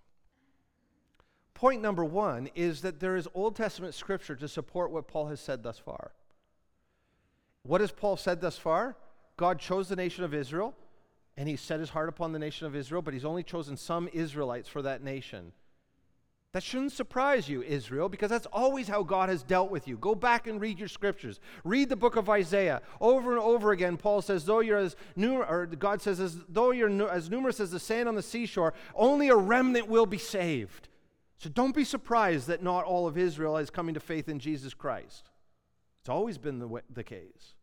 Point number one is that there is Old Testament scripture to support what Paul has said thus far. What has Paul said thus far? God chose the nation of Israel, and he set his heart upon the nation of Israel, but he's only chosen some Israelites for that nation. That shouldn't surprise you, Israel, because that's always how God has dealt with you. Go back and read your scriptures. Read the book of Isaiah. Over and over again, Paul says, though you're as numerous, or God says, as though you're nu- as numerous as the sand on the seashore, only a remnant will be saved. So don't be surprised that not all of Israel is coming to faith in Jesus Christ. It's always been the, the case.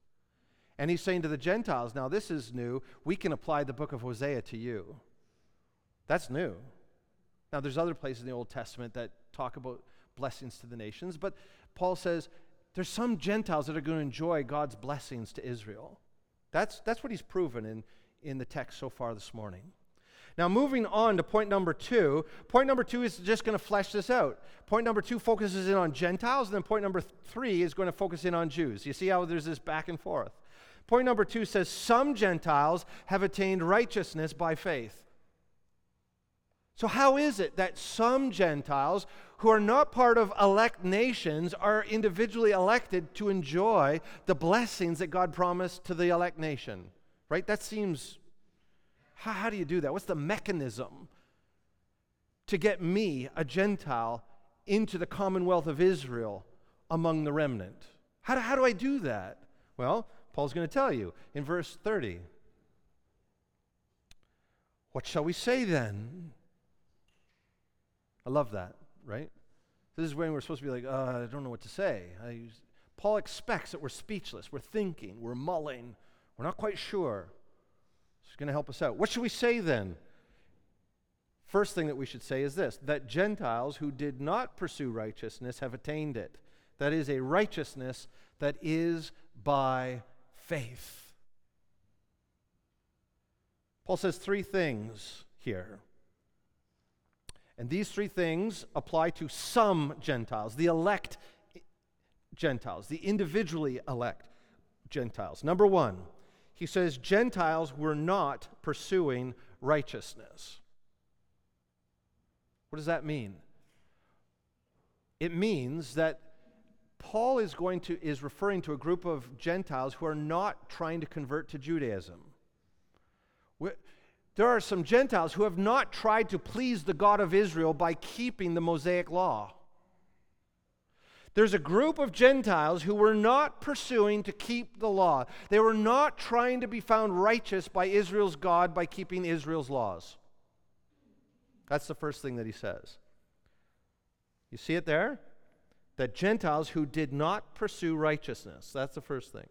And he's saying to the Gentiles, now this is new. We can apply the book of Hosea to you. That's new. Now, there's other places in the Old Testament that talk about blessings to the nations, but Paul says, there's some Gentiles that are going to enjoy God's blessings to Israel. That's, that's what he's proven in, in the text so far this morning. Now, moving on to point number two. Point number two is just going to flesh this out. Point number two focuses in on Gentiles, and then point number three is going to focus in on Jews. You see how there's this back and forth. Point number two says, Some Gentiles have attained righteousness by faith. So, how is it that some Gentiles who are not part of elect nations are individually elected to enjoy the blessings that God promised to the elect nation? Right? That seems how, how do you do that? What's the mechanism to get me, a Gentile, into the commonwealth of Israel among the remnant? How do, how do I do that? Well, Paul's going to tell you in verse 30. What shall we say then? I love that, right? This is when we're supposed to be like, uh, I don't know what to say. I, Paul expects that we're speechless, we're thinking, we're mulling, we're not quite sure. He's going to help us out. What should we say then? First thing that we should say is this that Gentiles who did not pursue righteousness have attained it. That is a righteousness that is by faith. Paul says three things here. And these three things apply to some Gentiles, the elect Gentiles, the individually elect Gentiles. Number one, he says Gentiles were not pursuing righteousness. What does that mean? It means that Paul is going to is referring to a group of Gentiles who are not trying to convert to Judaism. There are some Gentiles who have not tried to please the God of Israel by keeping the Mosaic law. There's a group of Gentiles who were not pursuing to keep the law. They were not trying to be found righteous by Israel's God by keeping Israel's laws. That's the first thing that he says. You see it there? That Gentiles who did not pursue righteousness. That's the first thing.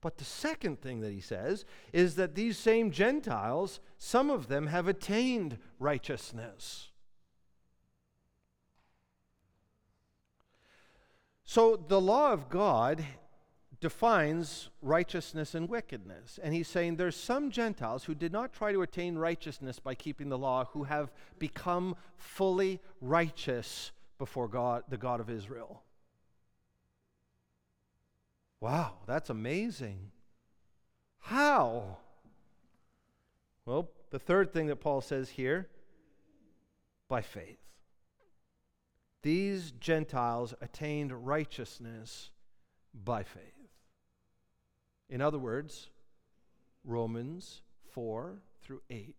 But the second thing that he says is that these same Gentiles, some of them have attained righteousness. So the law of God defines righteousness and wickedness. And he's saying there's some Gentiles who did not try to attain righteousness by keeping the law who have become fully righteous before God, the God of Israel. Wow, that's amazing. How? Well, the third thing that Paul says here by faith. These Gentiles attained righteousness by faith. In other words, Romans 4 through 8.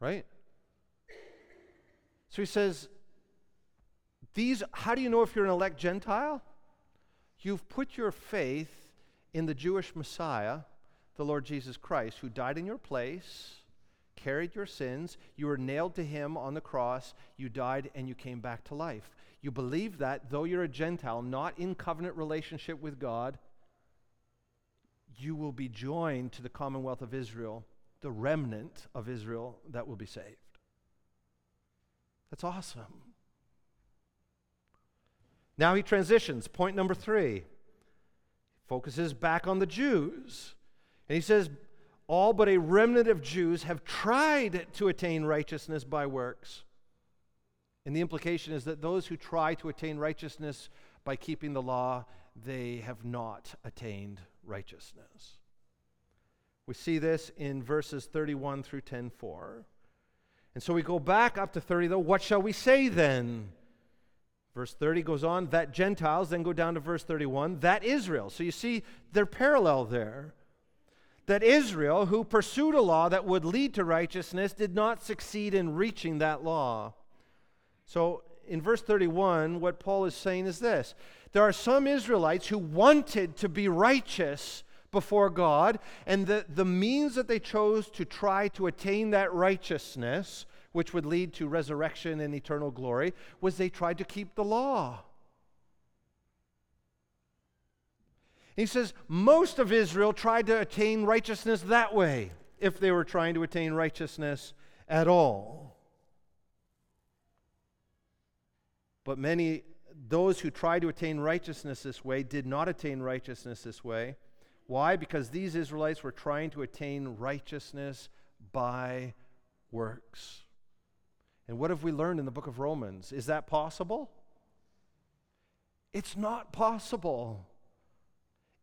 Right? So he says, these, how do you know if you're an elect Gentile? You've put your faith in the Jewish Messiah, the Lord Jesus Christ, who died in your place carried your sins. You were nailed to him on the cross. You died and you came back to life. You believe that, though you're a Gentile, not in covenant relationship with God, you will be joined to the commonwealth of Israel, the remnant of Israel that will be saved. That's awesome. Now he transitions. Point number three focuses back on the Jews. And he says, all but a remnant of Jews have tried to attain righteousness by works. And the implication is that those who try to attain righteousness by keeping the law, they have not attained righteousness. We see this in verses 31 through 10:4. And so we go back up to 30 though, what shall we say then? Verse 30 goes on, that Gentiles, then go down to verse 31, that Israel. So you see, they're parallel there that Israel, who pursued a law that would lead to righteousness, did not succeed in reaching that law. So in verse 31, what Paul is saying is this there are some Israelites who wanted to be righteous before God, and the, the means that they chose to try to attain that righteousness, which would lead to resurrection and eternal glory, was they tried to keep the law. He says most of Israel tried to attain righteousness that way, if they were trying to attain righteousness at all. But many, those who tried to attain righteousness this way did not attain righteousness this way. Why? Because these Israelites were trying to attain righteousness by works. And what have we learned in the book of Romans? Is that possible? It's not possible.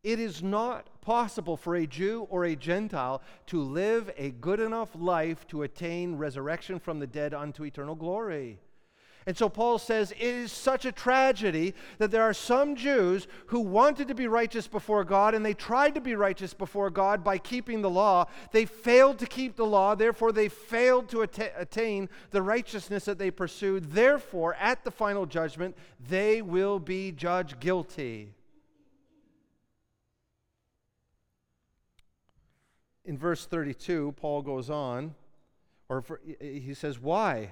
It is not possible for a Jew or a Gentile to live a good enough life to attain resurrection from the dead unto eternal glory. And so Paul says it is such a tragedy that there are some Jews who wanted to be righteous before God and they tried to be righteous before God by keeping the law. They failed to keep the law, therefore, they failed to attain the righteousness that they pursued. Therefore, at the final judgment, they will be judged guilty. In verse 32, Paul goes on, or for, he says, Why?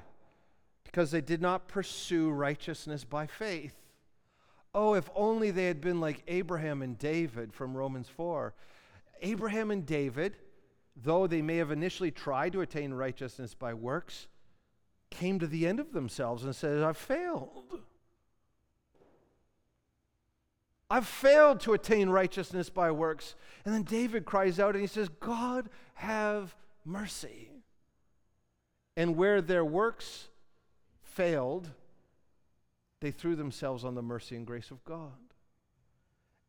Because they did not pursue righteousness by faith. Oh, if only they had been like Abraham and David from Romans 4. Abraham and David, though they may have initially tried to attain righteousness by works, came to the end of themselves and said, I've failed. I've failed to attain righteousness by works. And then David cries out and he says, God, have mercy. And where their works failed, they threw themselves on the mercy and grace of God.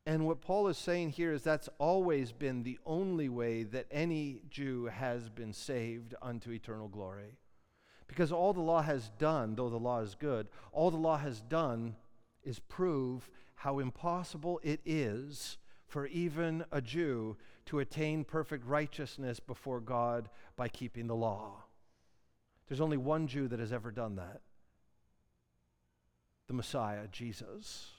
And what Paul is saying here is that's always been the only way that any Jew has been saved unto eternal glory. Because all the law has done, though the law is good, all the law has done is prove how impossible it is for even a Jew to attain perfect righteousness before God by keeping the law. There's only one Jew that has ever done that, the Messiah, Jesus.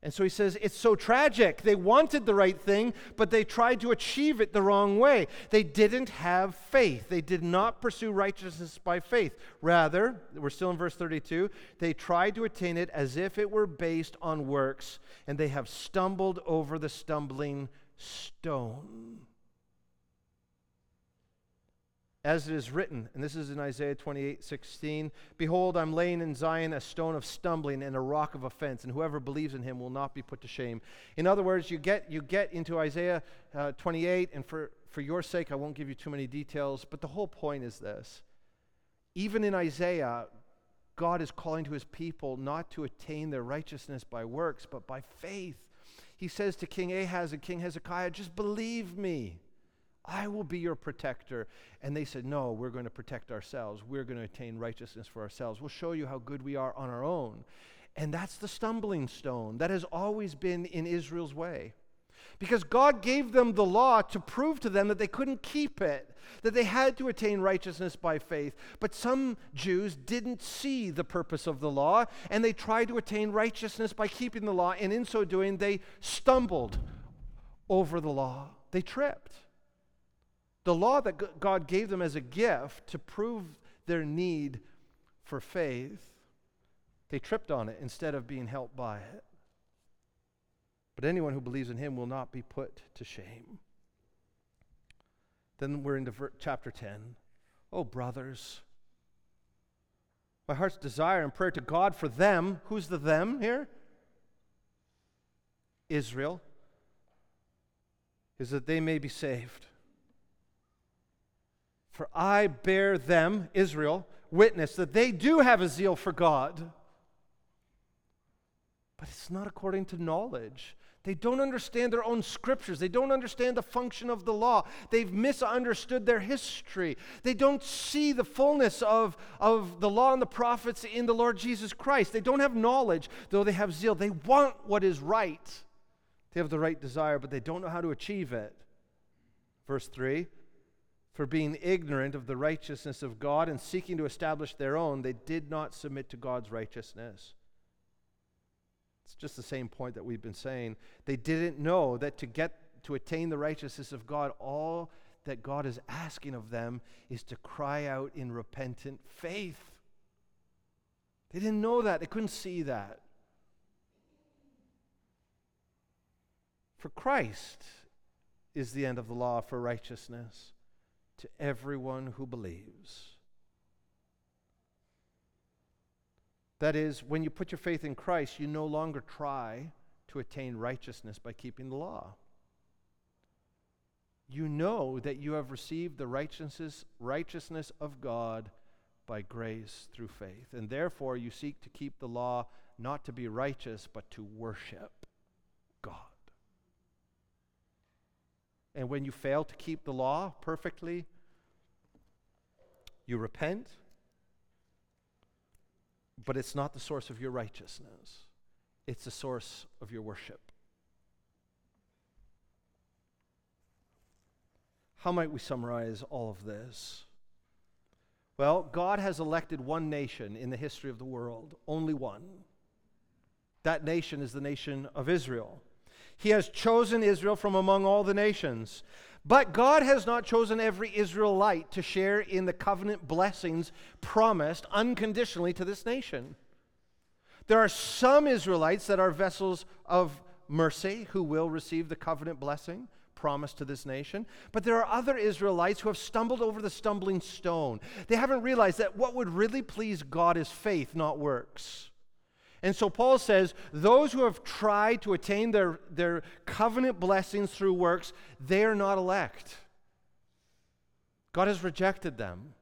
And so he says, it's so tragic. They wanted the right thing, but they tried to achieve it the wrong way. They didn't have faith. They did not pursue righteousness by faith. Rather, we're still in verse 32, they tried to attain it as if it were based on works, and they have stumbled over the stumbling stone as it is written, and this is in Isaiah 28 16 Behold, I'm laying in Zion a stone of stumbling and a rock of offense, and whoever believes in him will not be put to shame. In other words, you get, you get into Isaiah uh, 28, and for, for your sake, I won't give you too many details, but the whole point is this. Even in Isaiah, God is calling to his people not to attain their righteousness by works, but by faith. He says to King Ahaz and King Hezekiah, Just believe me. I will be your protector. And they said, No, we're going to protect ourselves. We're going to attain righteousness for ourselves. We'll show you how good we are on our own. And that's the stumbling stone that has always been in Israel's way. Because God gave them the law to prove to them that they couldn't keep it, that they had to attain righteousness by faith. But some Jews didn't see the purpose of the law, and they tried to attain righteousness by keeping the law, and in so doing, they stumbled over the law. They tripped. The law that God gave them as a gift to prove their need for faith, they tripped on it instead of being helped by it. But anyone who believes in him will not be put to shame. Then we're into chapter 10. Oh, brothers, my heart's desire and prayer to God for them, who's the them here? Israel, is that they may be saved. For I bear them, Israel, witness that they do have a zeal for God. But it's not according to knowledge. They don't understand their own scriptures. They don't understand the function of the law. They've misunderstood their history. They don't see the fullness of, of the law and the prophets in the Lord Jesus Christ. They don't have knowledge, though they have zeal. They want what is right. They have the right desire, but they don't know how to achieve it. Verse 3 for being ignorant of the righteousness of God and seeking to establish their own, they did not submit to God's righteousness. It's just the same point that we've been saying. They didn't know that to get to attain the righteousness of God, all that God is asking of them is to cry out in repentant faith. They didn't know that. They couldn't see that. For Christ is the end of the law for righteousness to everyone who believes. That is, when you put your faith in Christ, you no longer try to attain righteousness by keeping the law. You know that you have received the righteousness, righteousness of God by grace through faith. And therefore, you seek to keep the law not to be righteous, but to worship God. And when you fail to keep the law perfectly, you repent, but it's not the source of your righteousness, it's the source of your worship. How might we summarize all of this? Well, God has elected one nation in the history of the world, only one. That nation is the nation of Israel. He has chosen Israel from among all the nations. But God has not chosen every Israelite to share in the covenant blessings promised unconditionally to this nation. There are some Israelites that are vessels of mercy who will receive the covenant blessing promised to this nation. But there are other Israelites who have stumbled over the stumbling stone. They haven't realized that what would really please God is faith, not works. And so Paul says, those who have tried to attain their, their covenant blessings through works, they are not elect. God has rejected them.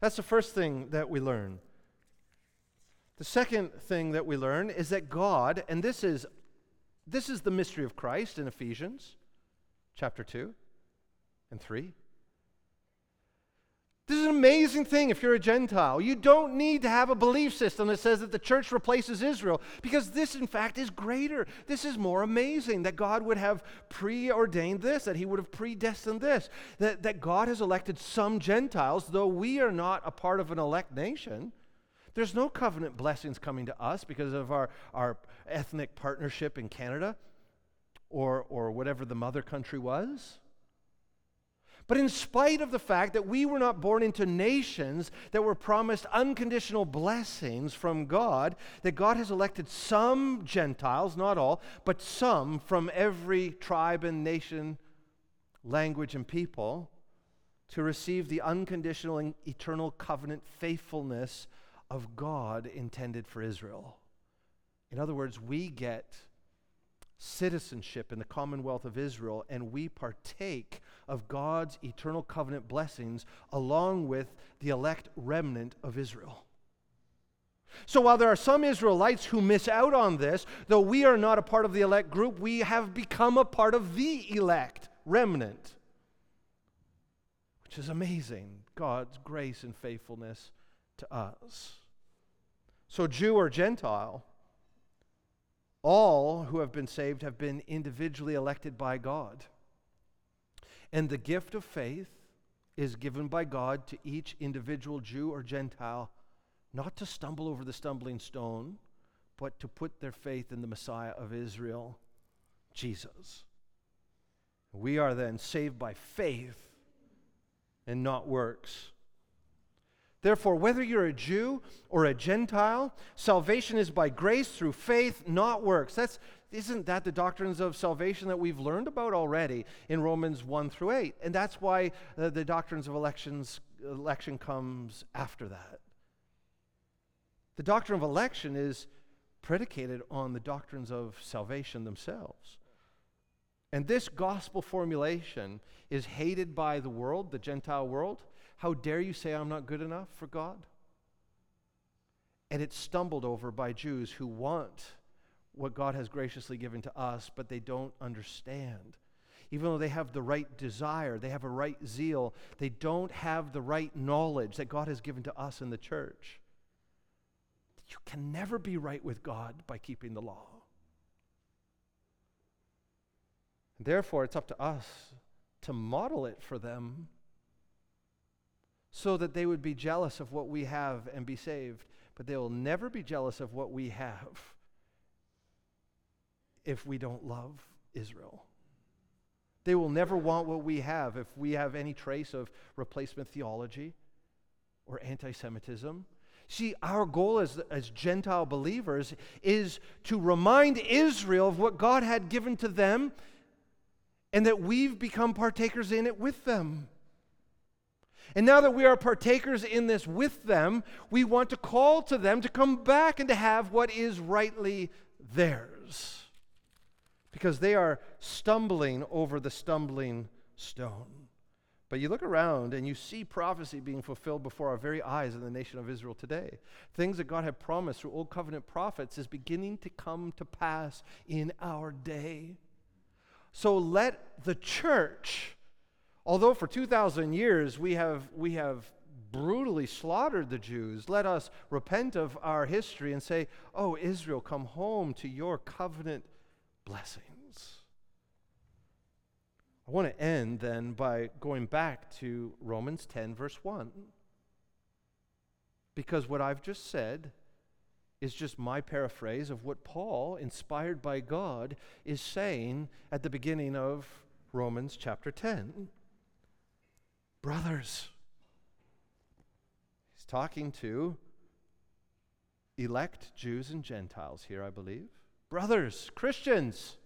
That's the first thing that we learn. The second thing that we learn is that God, and this is this is the mystery of Christ in Ephesians chapter 2 and 3. This is an amazing thing if you're a Gentile. You don't need to have a belief system that says that the church replaces Israel because this, in fact, is greater. This is more amazing that God would have preordained this, that He would have predestined this, that, that God has elected some Gentiles, though we are not a part of an elect nation. There's no covenant blessings coming to us because of our, our ethnic partnership in Canada or, or whatever the mother country was. But in spite of the fact that we were not born into nations that were promised unconditional blessings from God, that God has elected some Gentiles, not all, but some from every tribe and nation, language, and people to receive the unconditional and eternal covenant faithfulness of God intended for Israel. In other words, we get citizenship in the commonwealth of Israel, and we partake of God's eternal covenant blessings along with the elect remnant of Israel. So while there are some Israelites who miss out on this, though we are not a part of the elect group, we have become a part of the elect remnant, which is amazing God's grace and faithfulness to us. So, Jew or Gentile, all who have been saved have been individually elected by God. And the gift of faith is given by God to each individual Jew or Gentile, not to stumble over the stumbling stone, but to put their faith in the Messiah of Israel, Jesus. We are then saved by faith and not works. Therefore, whether you're a Jew or a Gentile, salvation is by grace through faith, not works. That's, isn't that the doctrines of salvation that we've learned about already in Romans 1 through 8? And that's why uh, the doctrines of elections, election comes after that. The doctrine of election is predicated on the doctrines of salvation themselves. And this gospel formulation is hated by the world, the Gentile world. How dare you say I'm not good enough for God? And it's stumbled over by Jews who want what God has graciously given to us, but they don't understand. Even though they have the right desire, they have a right zeal, they don't have the right knowledge that God has given to us in the church. You can never be right with God by keeping the law. Therefore, it's up to us to model it for them so that they would be jealous of what we have and be saved. But they will never be jealous of what we have if we don't love Israel. They will never want what we have if we have any trace of replacement theology or anti Semitism. See, our goal as, as Gentile believers is to remind Israel of what God had given to them and that we've become partakers in it with them. And now that we are partakers in this with them, we want to call to them to come back and to have what is rightly theirs. Because they are stumbling over the stumbling stone. But you look around and you see prophecy being fulfilled before our very eyes in the nation of Israel today. Things that God had promised through Old Covenant prophets is beginning to come to pass in our day. So let the church, although for 2,000 years we have, we have brutally slaughtered the Jews, let us repent of our history and say, Oh, Israel, come home to your covenant blessings. I want to end then by going back to Romans 10, verse 1. Because what I've just said is just my paraphrase of what Paul, inspired by God, is saying at the beginning of Romans chapter 10. Brothers, he's talking to elect Jews and Gentiles here, I believe. Brothers, Christians,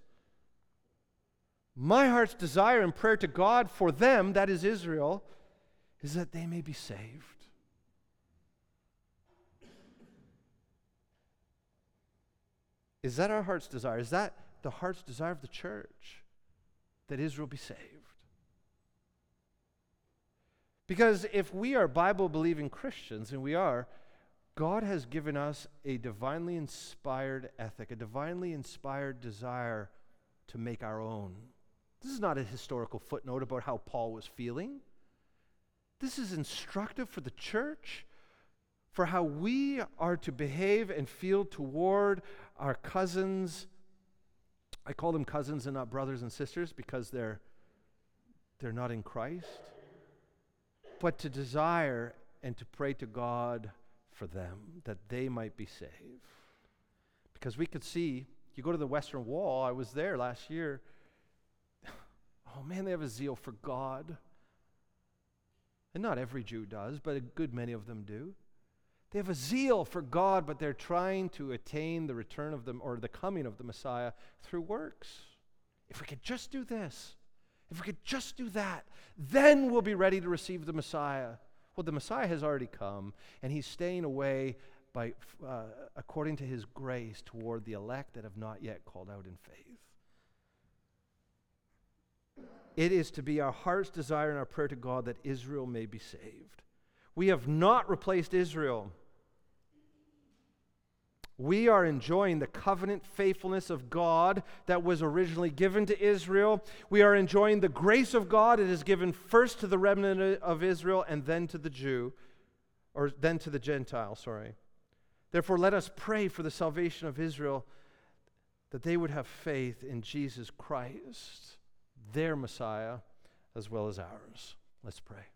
my heart's desire and prayer to God for them, that is Israel, is that they may be saved. Is that our heart's desire? Is that the heart's desire of the church? That Israel be saved? Because if we are Bible believing Christians, and we are, God has given us a divinely inspired ethic, a divinely inspired desire to make our own. This is not a historical footnote about how Paul was feeling. This is instructive for the church, for how we are to behave and feel toward our cousins. I call them cousins and not brothers and sisters because they're, they're not in Christ. But to desire and to pray to God for them that they might be saved. Because we could see, you go to the Western Wall, I was there last year *sighs* oh man, they have a zeal for God. And not every Jew does, but a good many of them do. They have a zeal for God, but they're trying to attain the return of them or the coming of the Messiah through works. If we could just do this, if we could just do that, then we'll be ready to receive the Messiah. Well, the Messiah has already come, and he's staying away by, uh, according to his grace toward the elect that have not yet called out in faith. It is to be our heart's desire and our prayer to God that Israel may be saved. We have not replaced Israel. We are enjoying the covenant faithfulness of God that was originally given to Israel. We are enjoying the grace of God. It is given first to the remnant of Israel and then to the Jew, or then to the Gentile, sorry. Therefore, let us pray for the salvation of Israel that they would have faith in Jesus Christ their Messiah as well as ours. Let's pray.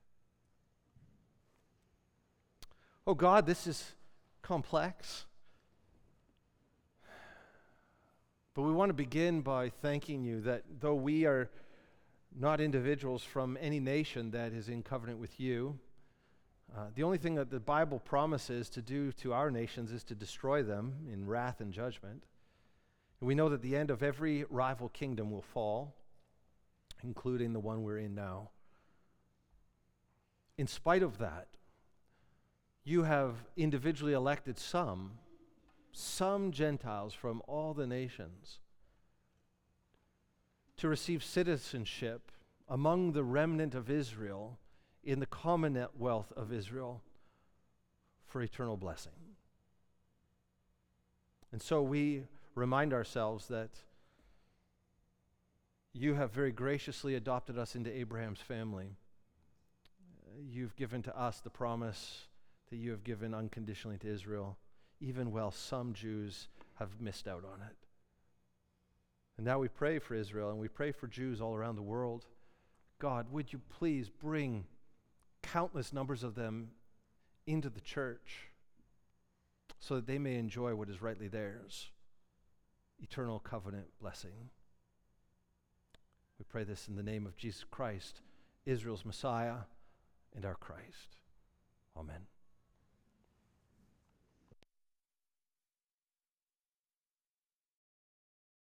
Oh God, this is complex. But we want to begin by thanking you that though we are not individuals from any nation that is in covenant with you, uh, the only thing that the Bible promises to do to our nations is to destroy them in wrath and judgment. And we know that the end of every rival kingdom will fall including the one we're in now. In spite of that, you have individually elected some, some Gentiles from all the nations, to receive citizenship among the remnant of Israel in the commonwealth of Israel for eternal blessing. And so we remind ourselves that you have very graciously adopted us into Abraham's family. You've given to us the promise that you have given unconditionally to Israel, even while some Jews have missed out on it. And now we pray for Israel and we pray for Jews all around the world. God, would you please bring countless numbers of them into the church so that they may enjoy what is rightly theirs eternal covenant blessing. We pray this in the name of Jesus Christ, Israel's Messiah and our Christ. Amen.